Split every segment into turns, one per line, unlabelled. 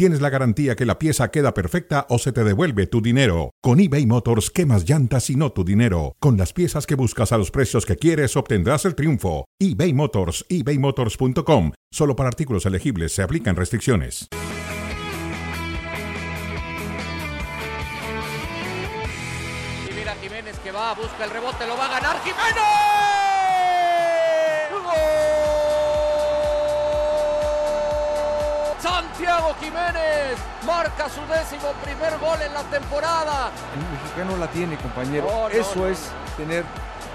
tienes la garantía que la pieza queda perfecta o se te devuelve tu dinero. Con eBay Motors, quemas llantas y no tu dinero. Con las piezas que buscas a los precios que quieres, obtendrás el triunfo. eBay Motors, ebaymotors.com. Solo para artículos elegibles se aplican restricciones.
Y mira Jiménez que va, busca el rebote, lo va a ganar Jiménez. Santiago Jiménez marca su décimo primer gol en la temporada.
El mexicano la tiene, compañero.
No, no,
Eso
no.
es tener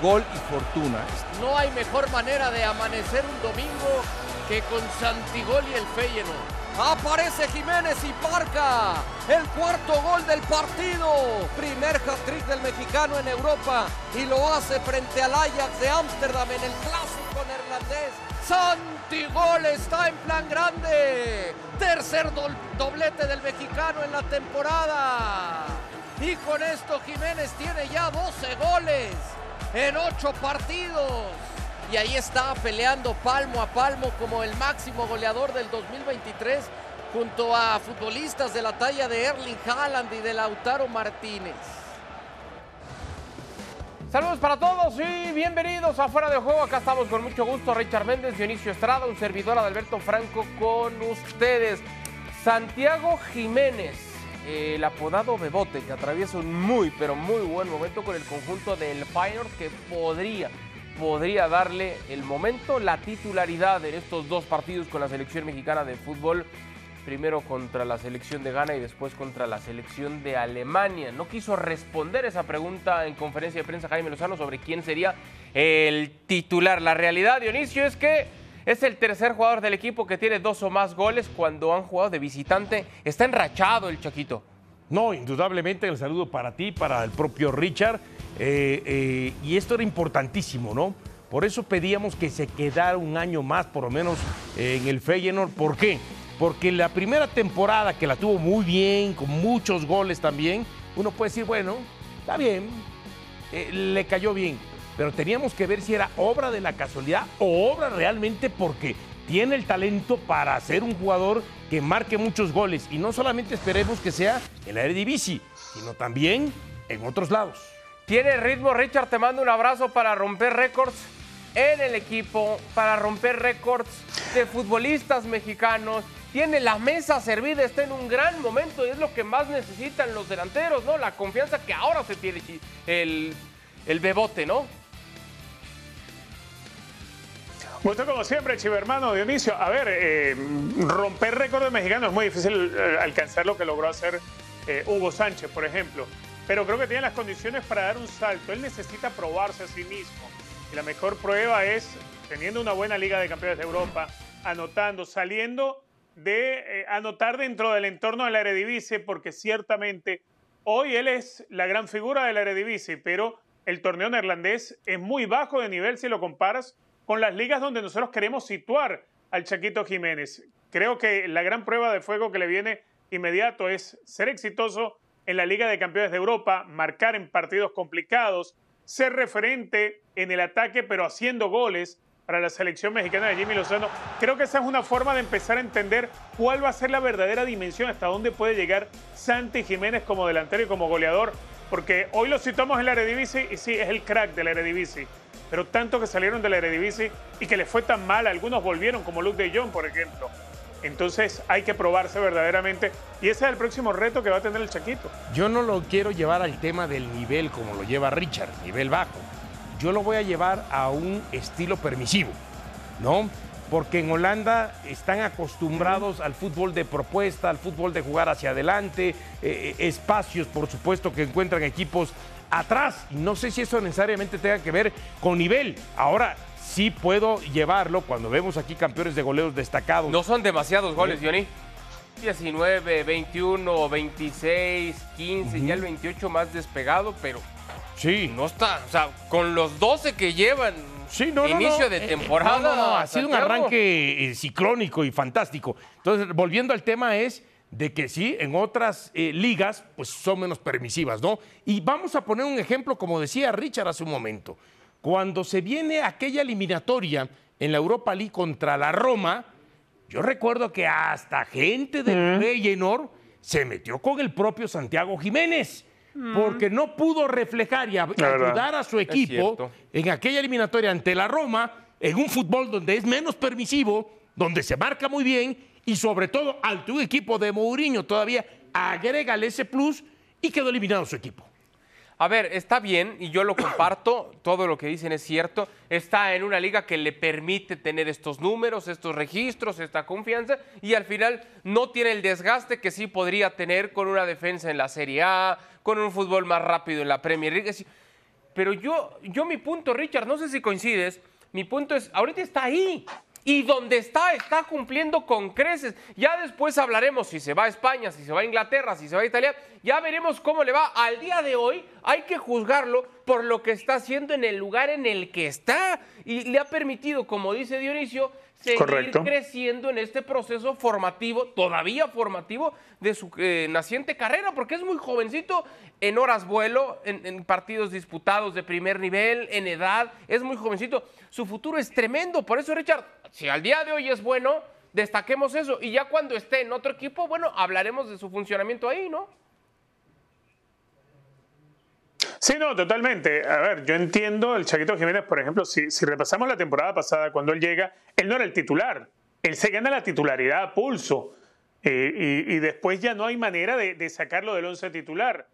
gol y fortuna.
No hay mejor manera de amanecer un domingo que con Santigol y el Feyenoord. Aparece Jiménez y marca el cuarto gol del partido. Primer hat-trick del mexicano en Europa y lo hace frente al Ajax de Ámsterdam en el clásico neerlandés. Santigol está en plan grande. Tercer do- doblete del mexicano en la temporada. Y con esto Jiménez tiene ya 12 goles en 8 partidos. Y ahí está peleando palmo a palmo como el máximo goleador del 2023 junto a futbolistas de la talla de Erling Haaland y de Lautaro Martínez.
Saludos para todos y bienvenidos a Fuera de Juego. Acá estamos con mucho gusto. Richard Méndez, Dionisio Estrada, un servidor Adalberto Franco con ustedes. Santiago Jiménez, el apodado Bebote, que atraviesa un muy, pero muy buen momento con el conjunto del Feyenoord que podría, podría darle el momento, la titularidad en estos dos partidos con la selección mexicana de fútbol primero contra la selección de Ghana y después contra la selección de Alemania. No quiso responder esa pregunta en conferencia de prensa Jaime Lozano sobre quién sería el titular. La realidad, Dionisio, es que es el tercer jugador del equipo que tiene dos o más goles cuando han jugado de visitante. Está enrachado el Chaquito.
No, indudablemente el saludo para ti, para el propio Richard. eh, eh, y esto era importantísimo, ¿no? Por eso pedíamos que se quedara un año más, por lo menos, en el Feyenoord. ¿Por qué? Porque la primera temporada, que la tuvo muy bien, con muchos goles también, uno puede decir, bueno, está bien, eh, le cayó bien. Pero teníamos que ver si era obra de la casualidad o obra realmente porque tiene el talento para ser un jugador que marque muchos goles. Y no solamente esperemos que sea en la Eredivisie, sino también en otros lados.
Tiene ritmo, Richard, te mando un abrazo para romper récords en el equipo, para romper récords de futbolistas mexicanos. Tiene la mesa servida, está en un gran momento y es lo que más necesitan los delanteros, ¿no? La confianza que ahora se tiene el, el bebote, ¿no?
Gusto como siempre, chivo hermano Dionisio. A ver, eh, romper récords mexicanos es muy difícil eh, alcanzar lo que logró hacer eh, Hugo Sánchez, por ejemplo. Pero creo que tiene las condiciones para dar un salto. Él necesita probarse a sí mismo. Y la mejor prueba es teniendo una buena Liga de Campeones de Europa, anotando, saliendo de eh, anotar dentro del entorno de la Eredivisie, porque ciertamente hoy él es la gran figura de la Eredivisie, pero el torneo neerlandés es muy bajo de nivel si lo comparas con las ligas donde nosotros queremos situar al Chaquito Jiménez. Creo que la gran prueba de fuego que le viene inmediato es ser exitoso en la Liga de Campeones de Europa, marcar en partidos complicados, ser referente en el ataque, pero haciendo goles para la selección mexicana de Jimmy Lozano. Creo que esa es una forma de empezar a entender cuál va a ser la verdadera dimensión, hasta dónde puede llegar Santi Jiménez como delantero y como goleador, porque hoy lo citamos en la Eredivisie y sí, es el crack de la Eredivisie, pero tanto que salieron de la Eredivisie y que les fue tan mal, algunos volvieron como Luke de Jong, por ejemplo. Entonces hay que probarse verdaderamente y ese es el próximo reto que va a tener el Chaquito.
Yo no lo quiero llevar al tema del nivel como lo lleva Richard, nivel bajo. Yo lo voy a llevar a un estilo permisivo, ¿no? Porque en Holanda están acostumbrados al fútbol de propuesta, al fútbol de jugar hacia adelante, eh, espacios, por supuesto, que encuentran equipos atrás. Y no sé si eso necesariamente tenga que ver con nivel. Ahora, sí puedo llevarlo cuando vemos aquí campeones de goleos destacados.
No son demasiados goles, Johnny. 19, 21, 26, 15, ya el 28 más despegado, pero
Sí.
no está, o sea, con los 12 que llevan,
Sí, no, no,
inicio
no.
de
Eh,
temporada.
no, no, no, ha sido un arranque eh, ciclónico y fantástico. Entonces, volviendo al tema es de que sí, en otras eh, ligas, pues son menos permisivas, ¿no? Y vamos a poner un ejemplo, como decía Richard hace un momento. Cuando se viene aquella eliminatoria en la Europa League contra la Roma, yo recuerdo que hasta gente del Feyenoord se metió con el propio Santiago Jiménez, porque no pudo reflejar y ayudar a su equipo en aquella eliminatoria ante la Roma, en un fútbol donde es menos permisivo, donde se marca muy bien y sobre todo ante un equipo de Mourinho todavía agrégale ese plus y quedó eliminado su equipo.
A ver, está bien y yo lo comparto, todo lo que dicen es cierto. Está en una liga que le permite tener estos números, estos registros, esta confianza y al final no tiene el desgaste que sí podría tener con una defensa en la Serie A, con un fútbol más rápido en la Premier League. Pero yo, yo mi punto, Richard, no sé si coincides, mi punto es, ahorita está ahí. Y donde está, está cumpliendo con creces. Ya después hablaremos si se va a España, si se va a Inglaterra, si se va a Italia. Ya veremos cómo le va. Al día de hoy hay que juzgarlo por lo que está haciendo en el lugar en el que está. Y le ha permitido, como dice Dionisio, seguir
Correcto.
creciendo en este proceso formativo, todavía formativo, de su eh, naciente carrera, porque es muy jovencito en horas vuelo, en, en partidos disputados de primer nivel, en edad, es muy jovencito. Su futuro es tremendo, por eso Richard, si al día de hoy es bueno, destaquemos eso, y ya cuando esté en otro equipo, bueno, hablaremos de su funcionamiento ahí, ¿no?
Sí, no, totalmente. A ver, yo entiendo el Chaquito Jiménez, por ejemplo, si, si repasamos la temporada pasada, cuando él llega, él no era el titular. Él se gana la titularidad a pulso. Eh, y, y después ya no hay manera de, de sacarlo del once titular.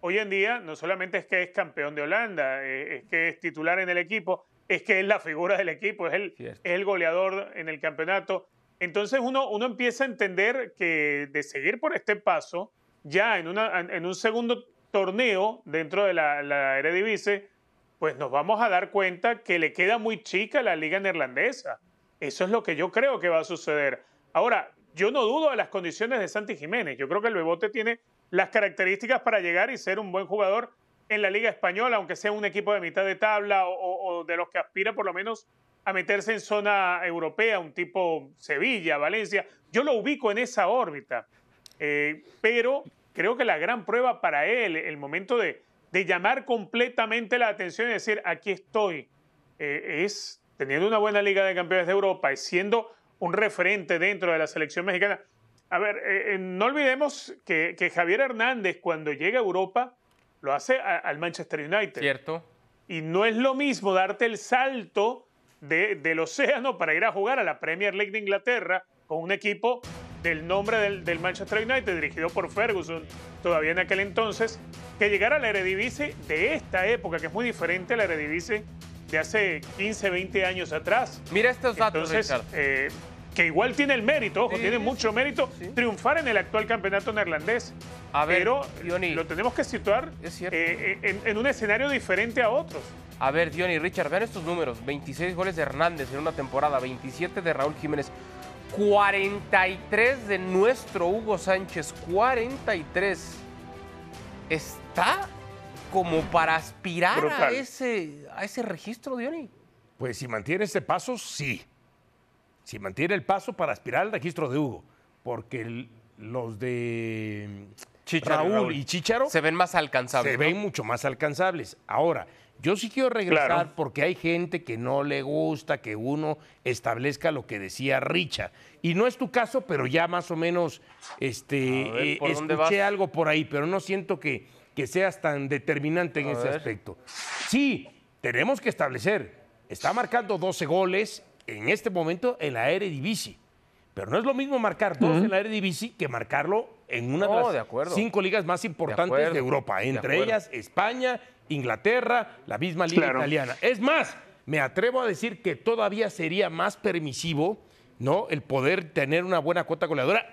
Hoy en día, no solamente es que es campeón de Holanda, eh, es que es titular en el equipo, es que es la figura del equipo, es el, es el goleador en el campeonato. Entonces uno, uno empieza a entender que de seguir por este paso, ya en, una, en un segundo torneo dentro de la, la Eredivisie, pues nos vamos a dar cuenta que le queda muy chica la liga neerlandesa. Eso es lo que yo creo que va a suceder. Ahora, yo no dudo de las condiciones de Santi Jiménez. Yo creo que el Bebote tiene las características para llegar y ser un buen jugador en la Liga Española, aunque sea un equipo de mitad de tabla o, de los que aspira por lo menos a meterse en zona europea, un tipo Sevilla, Valencia. Yo lo ubico en esa órbita. Eh, pero creo que la gran prueba para él, el momento de, de llamar completamente la atención y decir, aquí estoy, eh, es teniendo una buena Liga de Campeones de Europa y siendo un referente dentro de la selección mexicana. A ver, eh, eh, no olvidemos que, que Javier Hernández cuando llega a Europa lo hace a- al Manchester United.
Cierto.
Y no es lo mismo darte el salto de- del océano para ir a jugar a la Premier League de Inglaterra con un equipo del nombre del, del Manchester United, dirigido por Ferguson, todavía en aquel entonces, que llegar a la Eredivisie de esta época, que es muy diferente a la Eredivisie de hace 15, 20 años atrás.
Mira estos datos,
Entonces,
Richard.
eh, que igual tiene el mérito, ojo,
Sí,
tiene mucho mérito
sí.
triunfar en el actual campeonato neerlandés.
A ver,
pero
Diony.
lo tenemos que situar
Es cierto.
eh, en, en un escenario diferente a otros.
A ver, Diony Richard, vean estos números. 26 goles de Hernández en una temporada, 27 de Raúl Jiménez, 43 de nuestro Hugo Sánchez, 43. Está como para aspirar a ese, a ese registro, Diony.
Pues si mantiene este paso, sí. Si mantiene el paso para aspirar al registro de Hugo. Porque el- los de Raúl,
Raúl.
y Chicharo
Se ven más alcanzables.
se
¿no?
ven mucho más alcanzables. Ahora, yo sí quiero regresar
Claro.
porque hay gente que no le gusta que uno establezca lo que decía Richa. Y no es tu caso, pero ya más o menos este,
ver,
eh,
¿por dónde
escuché algo por ahí, pero no siento que, que seas tan determinante en
A
ese
ver.
aspecto. Sí, tenemos que establecer, está marcando 12 goles en este momento en la Eredivisie. Pero no es lo mismo marcar dos en la Eredivisie que marcarlo en una
No,
de las cinco ligas más importantes de, Europa, entre ellas España, Inglaterra, la misma liga
Claro.
italiana. Es más, me atrevo a decir que todavía sería más permisivo, ¿no? El poder tener una buena cuota goleadora,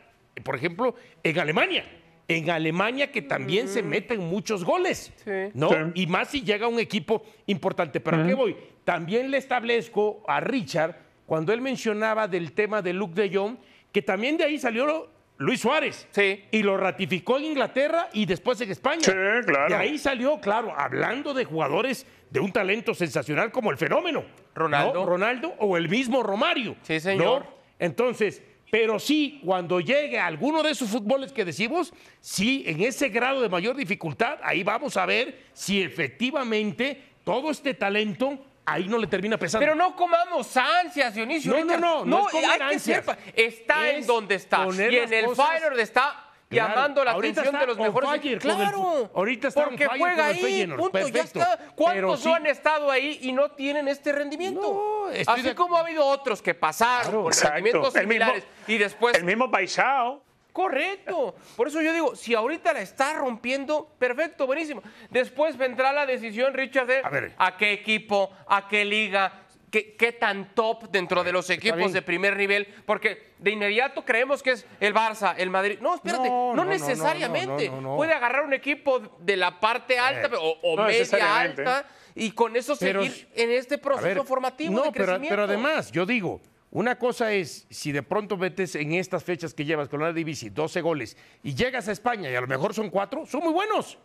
por ejemplo, en Alemania. En Alemania que también se meten muchos goles,
Sí.
¿no?
Sí.
Y más si llega un equipo importante. ¿Pero a qué voy? También le establezco a Richard, cuando él mencionaba del tema de Luke de Jong, que también de ahí salió Luis Suárez.
Sí.
Y lo ratificó en Inglaterra y después en España.
Sí, claro.
De ahí salió, claro, hablando de jugadores de un talento sensacional como el fenómeno.
Ronaldo.
¿no? Ronaldo o el mismo Romario.
Sí, señor.
¿no? Entonces, pero sí, cuando llegue a alguno de esos fútboles que decimos, sí, en ese grado de mayor dificultad, ahí vamos a ver si efectivamente todo este talento ahí no le termina pesando.
Pero no comamos ansias, Dionisio.
No,
Richard.
no, no, no es
hay que ser está
Es
en donde está. Y en el
cosas-
Feyenoord está
Claro.
llamando la
Ahorita
atención de los mejores.
fire con el-
claro.
ahorita está
porque juega ahí,
Feyenoord,
punto, ya está. ¿Cuántos no han estado ahí y no tienen este rendimiento?
No,
Así
de-
como ha habido otros que pasaron
Claro.
con rendimientos
mismo-
similares y después
El mismo Paisao.
Correcto. Por eso yo digo, si ahorita la está rompiendo, perfecto, buenísimo. Después vendrá la decisión, Richard, de
A ver.
a qué equipo, a qué liga, qué, qué tan top dentro de los equipos de primer nivel, porque de inmediato creemos que es el Barça, el Madrid. No, espérate,
No,
no,
no, no,
necesariamente.
no, no, no.
Puede agarrar un equipo de la parte alta
Eh,
o, o
no
media alta y con eso
Pero-
seguir en este proceso
ver,
formativo
no,
de
pero,
crecimiento.
pero además, yo digo, una cosa es si de pronto metes en estas fechas que llevas con la Divisi 12 goles y llegas a España y a lo mejor son cuatro, son muy buenos.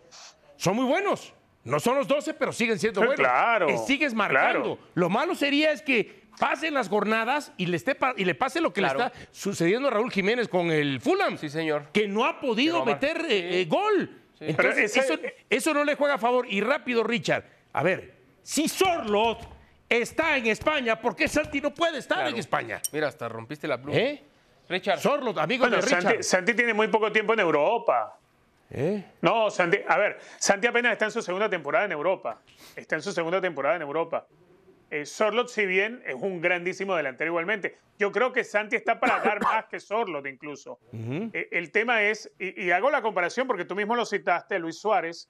Son muy buenos. No son los 12, pero siguen siendo buenos.
claro,
Y sigues marcando.
claro.
Lo malo sería es que pasen las jornadas y le, esté y le pase lo que
Claro.
le está sucediendo a Raúl Jiménez con el Fulham.
Sí, señor.
Que no ha podido
no
meter eh, eh, gol. Entonces,
ese-
eso, eso no le juega a favor. Y rápido, Richard. A ver, si Sorlot está en España, ¿por qué Santi no puede estar
Claro.
en España?
Mira, hasta rompiste la pluma.
¿Eh?
Richard.
Sorlot, amigo
Bueno,
de Richard.
Santi, Santi tiene muy poco tiempo en Europa.
¿Eh?
No, Santi, a ver, Santi apenas está en su segunda temporada en Europa. Está en su segunda temporada en Europa. Eh, Sorlot, si bien es un grandísimo delantero igualmente, yo creo que Santi está para dar más que Sorlot incluso. Eh, el tema es, y, y hago la comparación porque tú mismo lo citaste, Luis Suárez.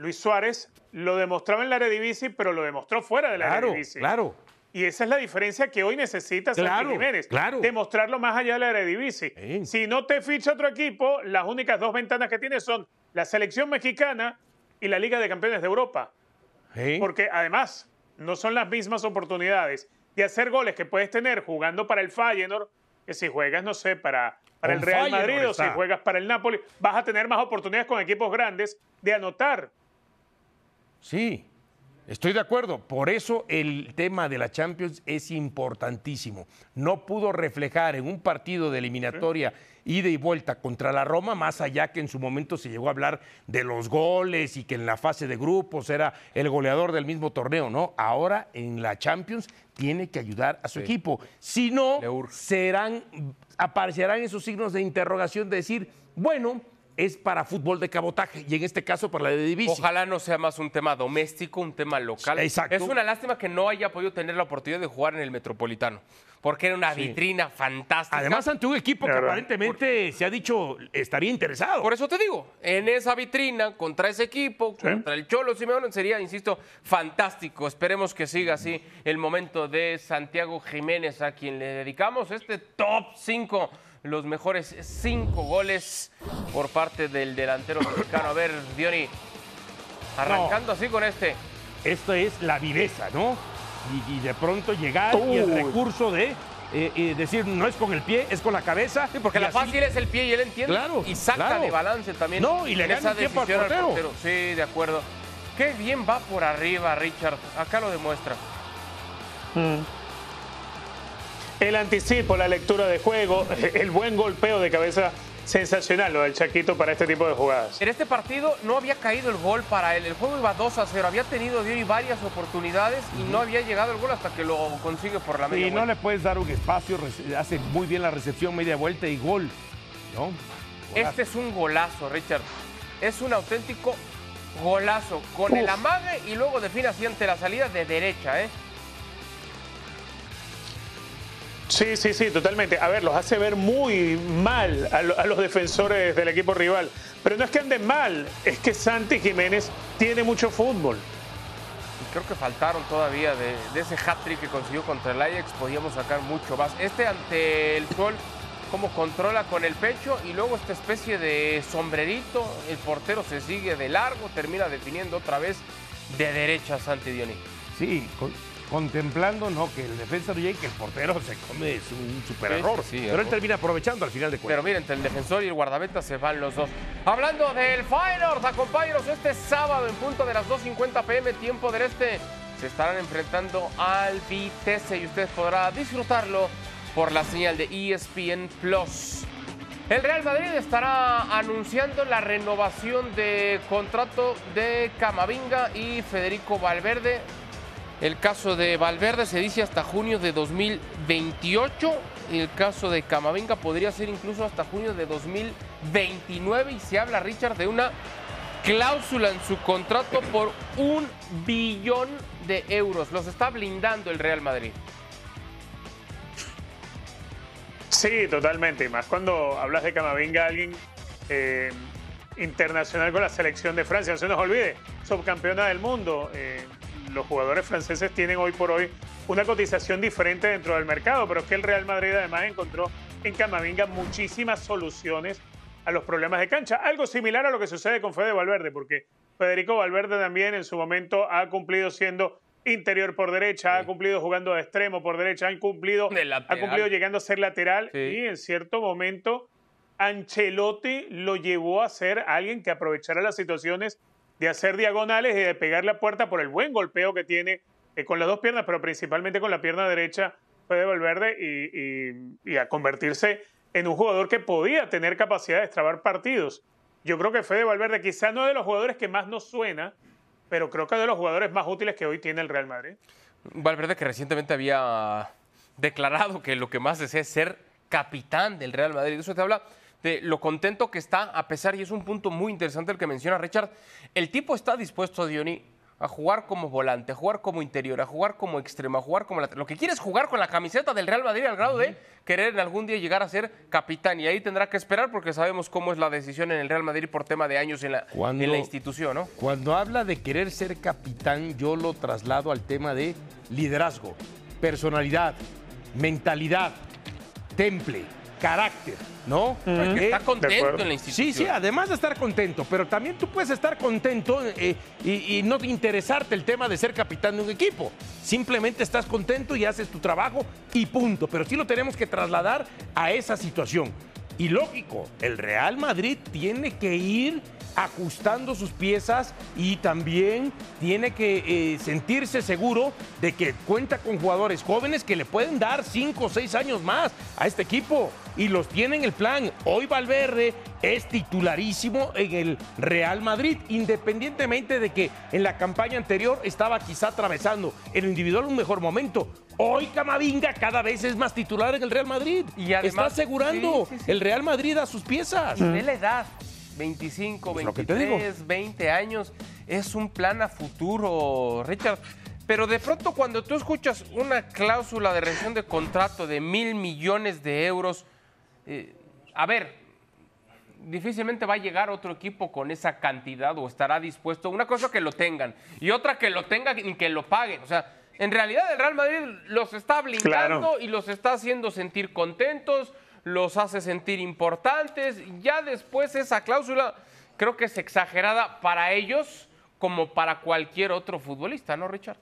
Luis Suárez lo demostraba en la Eredivisie, pero lo demostró fuera de la
Claro,
Eredivisie.
claro.
Y esa es la diferencia que hoy necesita Santi
Claro,
Jiménez.
claro.
Demostrarlo más allá de la Eredivisie.
Sí.
Si no te ficha otro equipo, las únicas dos ventanas que tiene son la selección mexicana y la Liga de Campeones de Europa. Porque además no son las mismas oportunidades de hacer goles que puedes tener jugando para el Feyenoord que si juegas, no sé, para, para el Real
Feyenoord
Madrid o si juegas para el Napoli, vas a tener más oportunidades con equipos grandes de anotar.
Sí, estoy de acuerdo. Por eso el tema de la Champions es importantísimo. No pudo reflejar en un partido de eliminatoria ida y vuelta contra la Roma, más allá que en su momento se llegó a hablar de los goles y que en la fase de grupos era el goleador del mismo torneo, ¿no? Ahora en la Champions tiene que ayudar a su equipo. Si no, serán, aparecerán esos signos de interrogación de decir, bueno, es para fútbol de cabotaje y en este caso para la de división.
Ojalá no sea más un tema doméstico, un tema local.
Exacto.
Es una lástima que no haya podido tener la oportunidad de jugar en el Metropolitano, porque era una vitrina fantástica.
Además, ante un equipo que aparentemente se ha dicho estaría interesado.
Por eso te digo, en esa vitrina, contra ese equipo, contra el Cholo Simeone, sería, insisto, fantástico. Esperemos que siga así el momento de Santiago Jiménez, a quien le dedicamos este top 5, los mejores 5 goles por parte del delantero mexicano. A ver, Diony, arrancando así con este.
Esto es la viveza, ¿no? Y, y de pronto llegar y el recurso de eh, eh, decir no es con el pie, es con la cabeza.
Sí, porque la
así-
fácil es el pie y él entiende.
Claro,
y saca
claro.
de balance también.
No, y le
en esa
un tiempo al
decisión al
portero.
Sí, de acuerdo. Qué bien va por arriba, Richard. Acá lo demuestra.
El anticipo, la lectura de juego, el buen golpeo de cabeza sensacional lo del Chaquito para este tipo de jugadas.
En este partido no había caído el gol para él. El juego iba 2 a 0. Había tenido Diony varias oportunidades y no había llegado el gol hasta que lo consigue por la media
Sí, no le puedes dar un espacio, hace muy bien la recepción, media vuelta y gol. ¿no?
Este es un golazo, Richard. Es un auténtico golazo. Con el amague y luego define así ante la salida de derecha, ¿eh?
Sí, sí, sí, totalmente. A ver, los hace ver muy mal a, lo- a los defensores del equipo rival. Pero no es que anden mal, es que Santi Jiménez tiene mucho fútbol.
Y creo que faltaron todavía de, de ese hat-trick que consiguió contra el Ajax. Podíamos sacar mucho más. Este ante el sol, cómo controla con el pecho y luego esta especie de sombrerito. El portero se sigue de largo, termina definiendo otra vez de derecha Santi Dioni.
Sí, con- contemplando no que el defensa llegue, que el portero se come es un super error.
sí, sí,
pero él termina aprovechando al final de
Pero
cuentas.
miren, entre el defensor y el guardameta se van los dos. Hablando del Feyenoord, acompáñenos este sábado en punto de las 2.50 pm, tiempo del este. se estarán enfrentando al Vitesse y usted podrá disfrutarlo por la señal de ESPN Plus. El Real Madrid estará anunciando la renovación de contrato de Camavinga y Federico Valverde. El caso de Valverde se dice hasta junio de 2028 y el caso de Camavinga podría ser incluso hasta junio de 2029 y se habla, Richard, de una cláusula en su contrato por un billón de euros. Los está blindando el Real Madrid.
Sí, totalmente. Y más cuando hablas de Camavinga, alguien eh, internacional con la selección de Francia. No se nos olvide, subcampeona del mundo. Eh, los jugadores franceses tienen hoy por hoy una cotización diferente dentro del mercado, pero es que el Real Madrid además encontró en Camavinga muchísimas soluciones a los problemas de cancha. Algo similar a lo que sucede con Fede Valverde, porque Federico Valverde también en su momento ha cumplido siendo interior por derecha, ha cumplido jugando de extremo por derecha, ha cumplido, ha cumplido llegando a ser lateral y en cierto momento Ancelotti lo llevó a ser alguien que aprovechara las situaciones de hacer diagonales y de pegar la puerta por el buen golpeo que tiene eh, con las dos piernas, pero principalmente con la pierna derecha, Fede Valverde y, y a convertirse en un jugador que podía tener capacidad de extrabar partidos. Yo creo que Fede Valverde quizá no es de los jugadores que más nos suena, pero creo que es de los jugadores más útiles que hoy tiene el Real Madrid.
Valverde que recientemente había declarado que lo que más desea es ser capitán del Real Madrid. Eso te habla de lo contento que está, a pesar, y es un punto muy interesante el que menciona Richard, el tipo está dispuesto, Diony, a jugar como volante, a jugar como interior, a jugar como extremo, a jugar como lateral. Lo que quiere es jugar con la camiseta del Real Madrid al grado de querer en algún día llegar a ser capitán. Y ahí tendrá que esperar porque sabemos cómo es la decisión en el Real Madrid por tema de años en la, en la institución, ¿no?
Cuando habla de querer ser capitán, yo lo traslado al tema de liderazgo, personalidad, mentalidad, temple carácter, ¿no?
está contento en la institución.
Sí, sí, además de estar contento, pero también tú puedes estar contento eh, y, y, no interesarte el tema de ser capitán de un equipo. Simplemente estás contento y haces tu trabajo y punto. Pero sí lo tenemos que trasladar a esa situación. Y lógico, el Real Madrid tiene que ir ajustando sus piezas y también tiene que eh, sentirse seguro de que cuenta con jugadores jóvenes que le pueden dar cinco o seis años más a este equipo y los tiene en el plan. Hoy Valverde es titularísimo en el Real Madrid, independientemente de que en la campaña anterior estaba quizá atravesando en individual un mejor momento. Hoy Camavinga cada vez es más titular en el Real Madrid. Y además, está asegurando el Real Madrid a sus piezas.
De la edad, 25, 23, 20 años. Es un plan a futuro, Richard. Pero de pronto cuando tú escuchas una cláusula de rescisión de contrato de mil millones de euros, eh, a ver, difícilmente va a llegar otro equipo con esa cantidad o estará dispuesto. Una cosa que lo tengan y otra que lo tengan y que lo paguen. O sea, en realidad el Real Madrid los está blindando y los está haciendo sentir contentos los hace sentir importantes. Ya después esa cláusula creo que es exagerada para ellos como para cualquier otro futbolista, ¿no, Richard?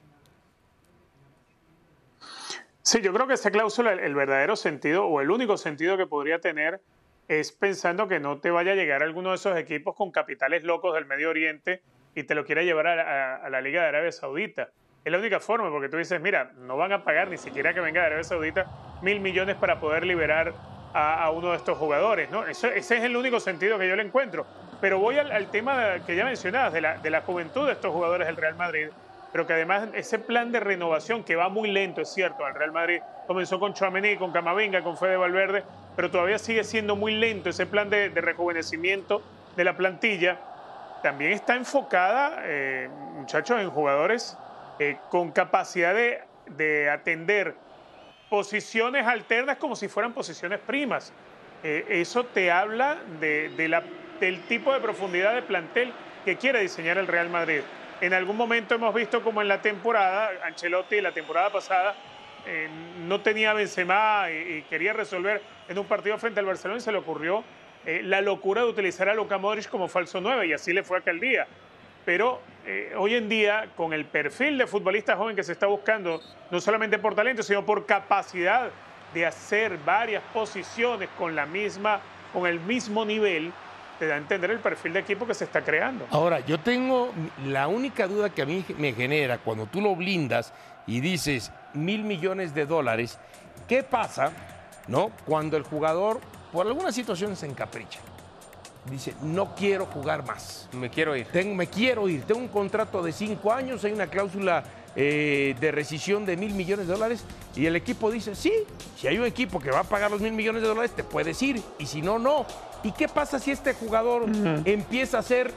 Sí, yo creo que esa cláusula, el, verdadero sentido o el único sentido que podría tener es pensando que no te vaya a llegar alguno de esos equipos con capitales locos del Medio Oriente y te lo quiera llevar a, la Liga de Arabia Saudita. Es la única forma, porque tú dices, mira, no van a pagar ni siquiera que venga de Arabia Saudita mil millones para poder liberar a, uno de estos jugadores. ¿no? ese es el único sentido que yo le encuentro. Pero voy al, tema que ya mencionabas, de la, juventud de estos jugadores del Real Madrid pero que además ese plan de renovación que va muy lento, es cierto, al Real Madrid comenzó con Chouameni, con Camavinga, con Fede Valverde, pero todavía sigue siendo muy lento ese plan de, rejuvenecimiento de la plantilla. También está enfocada, eh, muchachos, en jugadores eh, con capacidad de atender posiciones alternas como si fueran posiciones primas. Eh, eso te habla de, la, del tipo de profundidad de plantel que quiere diseñar el Real Madrid. En algún momento hemos visto como en la temporada, Ancelotti la temporada pasada eh, no tenía Benzema y, y, quería resolver en un partido frente al Barcelona y se le ocurrió eh, la locura de utilizar a Luka Modric como falso 9 y así le fue aquel día pero eh, hoy en día, con el perfil de futbolista joven que se está buscando, no solamente por talento, sino por capacidad de hacer varias posiciones con, la misma, con el mismo nivel, te da a entender el perfil de equipo que se está creando.
Ahora, yo tengo la única duda que a mí me genera cuando tú lo blindas y dices mil millones de dólares, ¿qué pasa, no? Cuando el jugador por alguna situación se encapricha. Dice, no quiero jugar más.
Me quiero ir.
Tengo- me quiero ir. Tengo un contrato de cinco años, hay una cláusula eh, de rescisión de mil millones de dólares y el equipo dice, sí, si hay un equipo que va a pagar los mil millones de dólares, te puedes ir. Y si no, no. ¿Y qué pasa si este jugador empieza a ser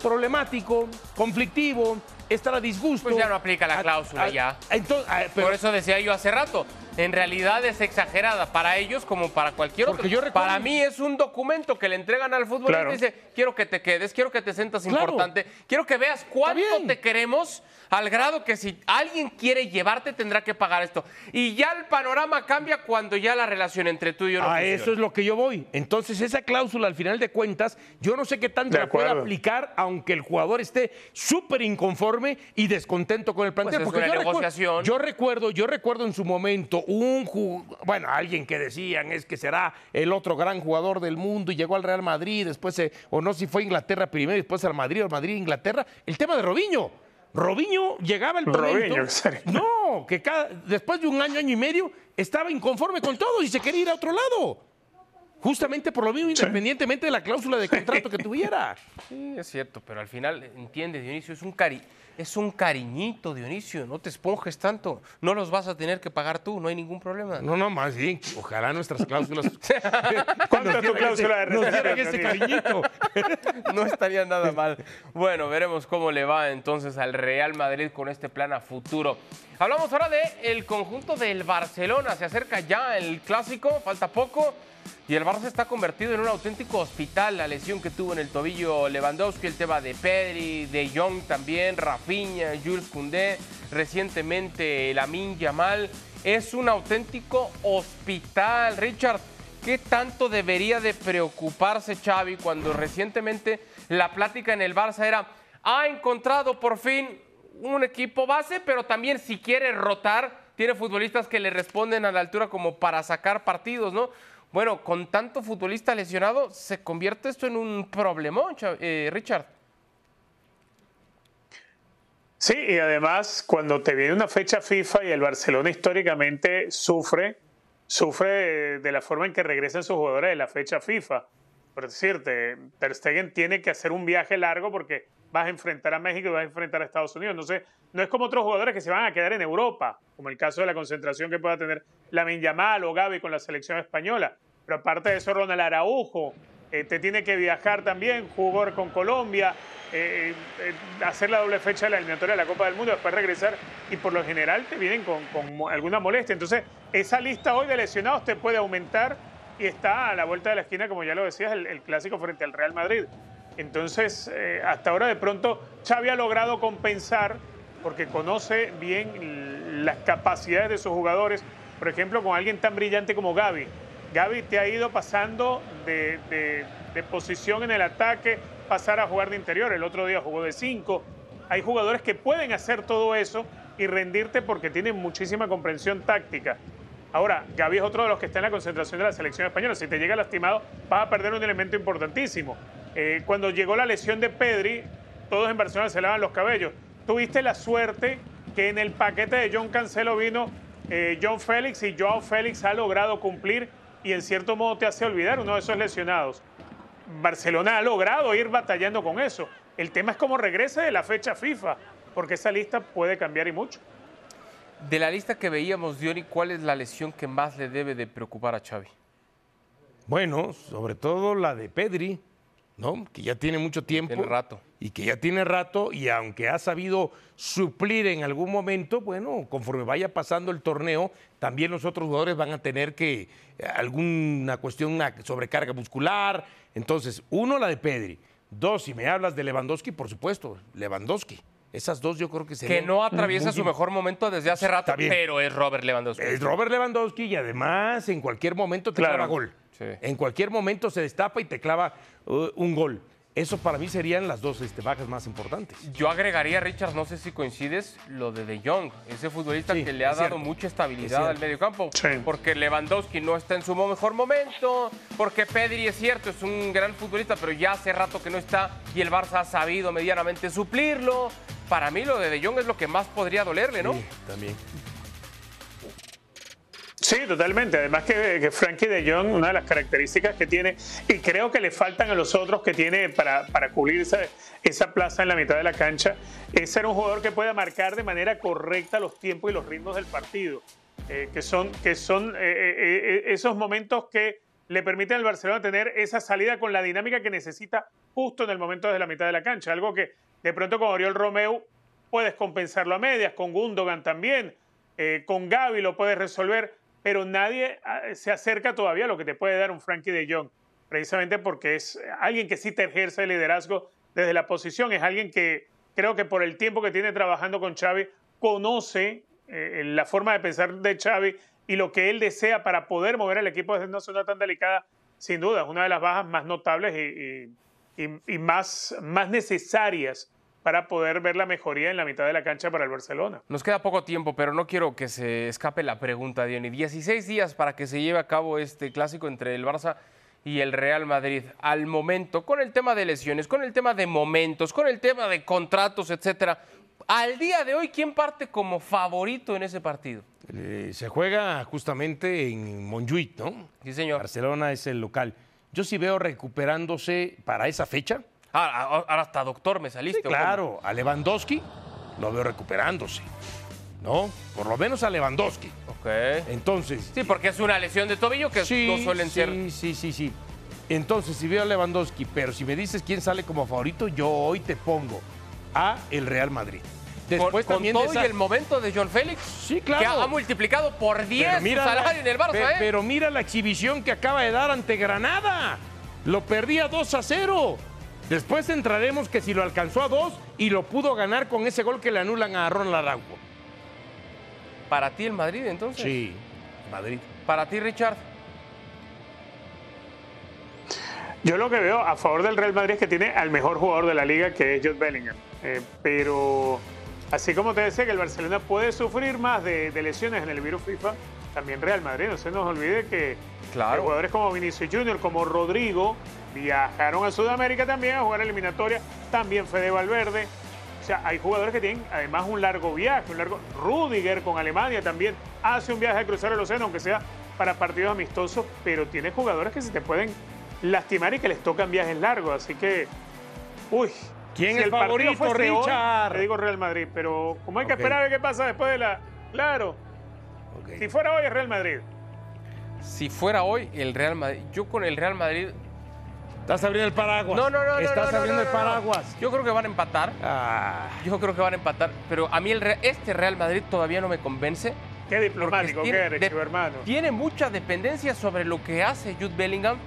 problemático, conflictivo, estar a disgusto?
Pues ya no aplica la
A-
cláusula
a-
ya.
Entonces, a- pero-
Por eso decía yo hace rato, en realidad es exagerada para ellos como para cualquier
Porque
otro.
yo recuerdo-
Para mí es un documento que le entregan al futbolista
Claro.
y dice, quiero que te quedes, quiero que te sientas
Claro.
importante, quiero que veas cuánto te queremos, al grado que si alguien quiere llevarte tendrá que pagar esto. Y ya el panorama cambia cuando ya la relación entre tú y yo no
A
funciona.
eso es lo que yo voy. Entonces, esa cláusula, al final de cuentas, yo no sé qué tanto la pueda aplicar, aunque el jugador esté súper inconforme y descontento con el plantel.
Pues es
Porque
una
yo recuerdo-
negociación.
yo recuerdo, yo recuerdo en su momento un bueno, alguien que decían es que será el otro gran jugador del mundo y llegó al Real Madrid, después, se- o no sé si fue Inglaterra primero y después al Madrid, o Madrid, Inglaterra. El tema de Robinho. Robinho llegaba al momento. No, que cada- después de un año, año y medio, estaba inconforme con todo y se quería ir a otro lado. Justamente por lo mismo, independientemente de la cláusula de contrato que tuviera.
Sí, es cierto, pero al final, entiende, Dionisio, es un, cari es un cariñito, Dionisio, no te esponjes tanto, no los vas a tener que pagar tú, no hay ningún problema.
No, no, más bien. Ojalá nuestras cláusulas.
¿Cuánto tu cláusula de
ese-
rescisión,
ese cariñito.
No estaría nada mal. Bueno, veremos cómo le va entonces al Real Madrid con este plan a futuro. Hablamos ahora de el conjunto del Barcelona. Se acerca ya el clásico, falta poco. Y el Barça está convertido en un auténtico hospital. La lesión que tuvo en el tobillo Lewandowski, el tema de Pedri, de Jong también, Rafinha, Jules Koundé, recientemente Lamin Yamal. Es un auténtico hospital. Richard, ¿Qué tanto debería de preocuparse Xavi cuando recientemente la plática en el Barça era ha encontrado por fin un equipo base, pero también si quiere rotar, tiene futbolistas que le responden a la altura como para sacar partidos, ¿no? Bueno, con tanto futbolista lesionado, ¿se convierte esto en un problemón, eh, Richard?
Sí, y además cuando te viene una fecha FIFA y el Barcelona históricamente sufre, sufre de la forma en que regresan sus jugadores de la fecha FIFA. Por decirte, Ter Stegen tiene que hacer un viaje largo porque vas a enfrentar a México y vas a enfrentar a Estados Unidos. Entonces, no es como otros jugadores que se van a quedar en Europa, como el caso de la concentración que pueda tener Lamin Yamal o Gaby con la selección española. Pero aparte de eso, Ronald Araujo eh, te tiene que viajar también, jugar con Colombia, eh, eh, hacer la doble fecha de la eliminatoria de la Copa del Mundo, después regresar y por lo general te vienen con, alguna molestia. Entonces, esa lista hoy de lesionados te puede aumentar y está a la vuelta de la esquina, como ya lo decías, el clásico frente al Real Madrid. Entonces, eh, hasta ahora de pronto Xavi ha logrado compensar porque conoce bien las capacidades de sus jugadores, por ejemplo, con alguien tan brillante como Gaby. Gaby te ha ido pasando de, posición en el ataque, pasar a jugar de interior. El otro día jugó de 5. Hay jugadores que pueden hacer todo eso y rendirte porque tienen muchísima comprensión táctica. Ahora, Gaby es otro de los que está en la concentración de la selección española. Si te llega lastimado, vas a perder un elemento importantísimo. Eh, cuando llegó la lesión de Pedri, todos en Barcelona se lavan los cabellos. Tuviste la suerte que en el paquete de John Cancelo vino eh, John Félix y Joao Félix ha logrado cumplir y en cierto modo te hace olvidar uno de esos lesionados. Barcelona ha logrado ir batallando con eso. El tema es cómo regrese de la fecha FIFA, porque esa lista puede cambiar y mucho.
De la lista que veíamos, Diony, ¿cuál es la lesión que más le debe de preocupar a Xavi?
Bueno, sobre todo la de Pedri, ¿no? Que ya tiene mucho tiempo.
Tiene rato.
Y que ya tiene rato y aunque ha sabido suplir en algún momento, bueno, conforme vaya pasando el torneo, también los otros jugadores van a tener que eh, alguna cuestión, una sobrecarga muscular. Entonces, uno, la de Pedri. Dos, si me hablas de Lewandowski, por supuesto, Lewandowski. Esas dos yo creo que
Que
serían
no atraviesa su mejor momento desde hace rato, pero es Robert Lewandowski.
es Robert Lewandowski y además en cualquier momento te
Claro.
clava gol.
Sí.
En cualquier momento se destapa y te clava uh, un gol. Eso para mí serían las dos este, bajas más importantes.
Yo agregaría, Richard, no sé si coincides, lo de De Jong, ese futbolista
Sí,
que le ha dado
cierto.
mucha
Es
estabilidad al
cierto.
mediocampo.
Sí.
Porque Lewandowski no está en su mejor momento, porque Pedri es cierto, es un gran futbolista, pero ya hace rato que no está y el Barça ha sabido medianamente suplirlo. Para mí lo de De Jong es lo que más podría dolerle, ¿no?
Sí, también.
Sí, totalmente. Además que, Frankie de Jong, una de las características que tiene, y creo que le faltan a los otros que tiene para, para cubrir esa, esa plaza en la mitad de la cancha, es ser un jugador que pueda marcar de manera correcta los tiempos y los ritmos del partido. Eh, que son, que son eh, eh, esos momentos que le permiten al Barcelona tener esa salida con la dinámica que necesita justo en el momento de la mitad de la cancha. Algo que de pronto con Oriol Romeu puedes compensarlo a medias, con Gundogan también, con Gaby lo puedes resolver, pero nadie ah, se acerca todavía a lo que te puede dar un Frankie de Jong, precisamente porque es alguien que sí te ejerce el liderazgo desde la posición, es alguien que creo que por el tiempo que tiene trabajando con Xavi conoce eh, la forma de pensar de Xavi y lo que él desea para poder mover al equipo desde una zona tan delicada, sin duda, es una de las bajas más notables y, más necesarias para poder ver la mejoría en la mitad de la cancha para el Barcelona.
Nos queda poco tiempo, pero no quiero que se escape la pregunta, Diony. 16 días para que se lleve a cabo este clásico entre el Barça y el Real Madrid. Al momento, con el tema de lesiones, con el tema de momentos, con el tema de contratos, etcétera. Al día de hoy, ¿quién parte como favorito en ese partido?
Eh, se juega justamente en Montjuic, ¿no?
Sí, señor.
Barcelona es el local. Yo sí veo recuperándose para esa fecha.
Ah, ah, ahora hasta doctor me saliste. ¿o cómo?
Claro, a Lewandowski lo veo recuperándose, ¿no? Por lo menos a Lewandowski.
Ok.
Entonces,
Sí, porque es una lesión de tobillo que
sí,
no suelen
sí,
ser.
sí, sí, sí. Entonces, si veo a Lewandowski, pero si me dices quién sale como favorito, yo hoy te pongo a el Real Madrid. Después
con,
también
con
de
todo
esa-
y el momento de John Félix.
Sí, claro.
Que ha multiplicado por 10
Pero
su
la-
salario en el Barça, ¿eh?
Pero mira la exhibición que acaba de dar ante Granada. Lo perdía 2 a 0. Después entraremos que si lo alcanzó a 2 y lo pudo ganar con ese gol que le anulan a Ronald Araujo.
Para ti el Madrid, entonces.
Sí, Madrid.
Para ti, Richard.
Yo lo que veo a favor del Real Madrid es que tiene al mejor jugador de la liga, que es Jude Bellingham. Eh, pero así como te decía que el Barcelona puede sufrir más de, de lesiones en el virus FIFA, también Real Madrid. No se nos olvide que
Claro.
jugadores como Vinicius Junior, como Rodrigo, viajaron a Sudamérica también a jugar eliminatoria. También Fede Valverde. O sea, hay jugadores que tienen además un largo viaje, un largo. Rudiger con Alemania también hace un viaje a cruzar el océano, aunque sea para partidos amistosos, pero tiene jugadores que se te pueden lastimar y que les tocan viajes largos. Así que, uy.
¿Quién
si
es
el partido
favorito,
hoy,
Richard?
te digo Real Madrid, pero como hay que esperar a ver qué pasa después de la. Claro, si fuera hoy es Real Madrid.
Si fuera hoy el Real Madrid, yo con el Real Madrid.
Estás abriendo el paraguas.
No, no, no, no.
Estás
no, no,
abriendo
no,
el paraguas.
Yo creo que van a empatar.
Ah,
Yo creo que van a empatar. Pero a mí el este Real Madrid todavía no me convence.
Qué diplomático que eres,
de-
hermano.
Tiene mucha dependencia sobre lo que hace Jude Bellingham.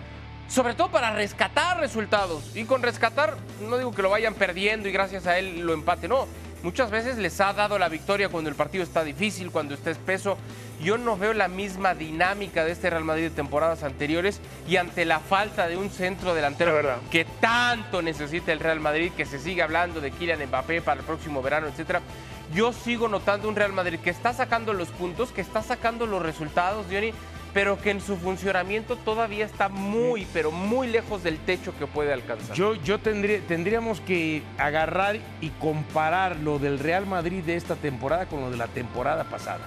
Sobre todo para rescatar resultados. Y con rescatar, no digo que lo vayan perdiendo y gracias a él lo empate, no. Muchas veces les ha dado la victoria cuando el partido está difícil, cuando está espeso. Yo no veo la misma dinámica de este Real Madrid de temporadas anteriores y ante la falta de un centro delantero que tanto necesita el Real Madrid, que se sigue hablando de Kylian Mbappé para el próximo verano, etcétera. Yo sigo notando un Real Madrid que está sacando los puntos, que está sacando los resultados, Johnny, pero que en su funcionamiento todavía está muy, pero muy lejos del techo que puede alcanzar.
yo, yo tendría, tendríamos que agarrar y comparar lo del Real Madrid de esta temporada con lo de la temporada pasada.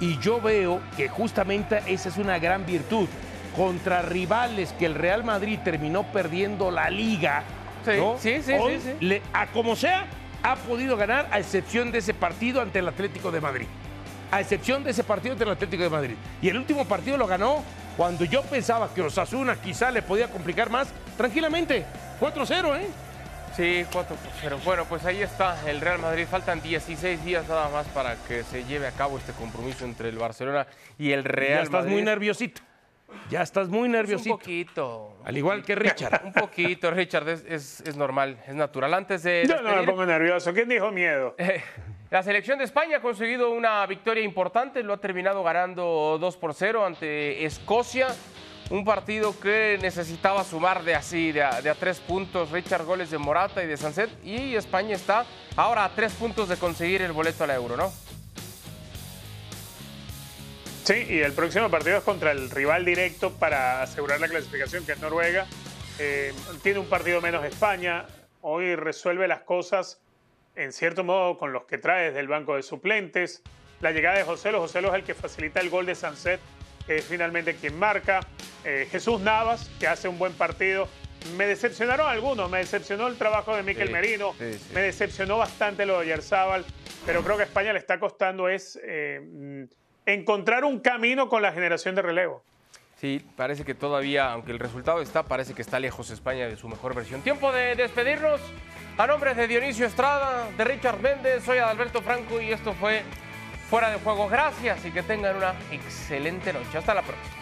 Y yo veo que justamente esa es una gran virtud. Contra rivales que el Real Madrid terminó perdiendo la liga.
Sí,
¿no?
sí, sí,
Hoy,
sí, sí.
le- a como sea, ha podido ganar a excepción de ese partido ante el Atlético de Madrid. A excepción de ese partido ante el Atlético de Madrid. Y el último partido lo ganó cuando yo pensaba que Osasuna quizá le podía complicar más. Tranquilamente, 4-0, ¿eh?
Sí, 4 pero Bueno, pues ahí está el Real Madrid. Faltan 16 días nada más para que se lleve a cabo este compromiso entre el Barcelona y el Real
ya estás
Madrid.
muy nerviosito. Ya estás muy
Un
nerviosito.
poquito.
Al igual que Richard.
Un poquito, Richard, es, es- es normal, es natural. Antes de
Yo no me pongo nervioso. ¿Quién dijo miedo?
eh, la selección de España ha conseguido una victoria importante, lo ha terminado ganando 2 por 0 ante Escocia. Un partido que necesitaba sumar de así, de a, tres puntos, Richard, goles de Morata y de Sanset. Y España está ahora a tres puntos de conseguir el boleto a la Euro, ¿no?
Sí, y el próximo partido es contra el rival directo para asegurar la clasificación, que es Noruega. Eh, tiene un partido menos España. Hoy resuelve las cosas, en cierto modo, con los que trae desde el banco de suplentes. La llegada de José José es el que facilita el gol de Sanset, que es finalmente quien marca. Eh, Jesús Navas, que hace un buen partido. Me decepcionaron algunos, me decepcionó el trabajo de Miquel
Sí,
Merino,
sí, sí.
me decepcionó bastante lo de Yarzábal, pero creo que a España le está costando es eh, encontrar un camino con la generación de relevo.
Sí, parece que todavía, aunque el resultado está, parece que está lejos España de su mejor versión. Tiempo de despedirnos. A nombre de Dionisio Estrada, de Richard Méndez, soy Adalberto Franco y esto fue Fuera de Juego. Gracias y que tengan una excelente noche. Hasta la próxima.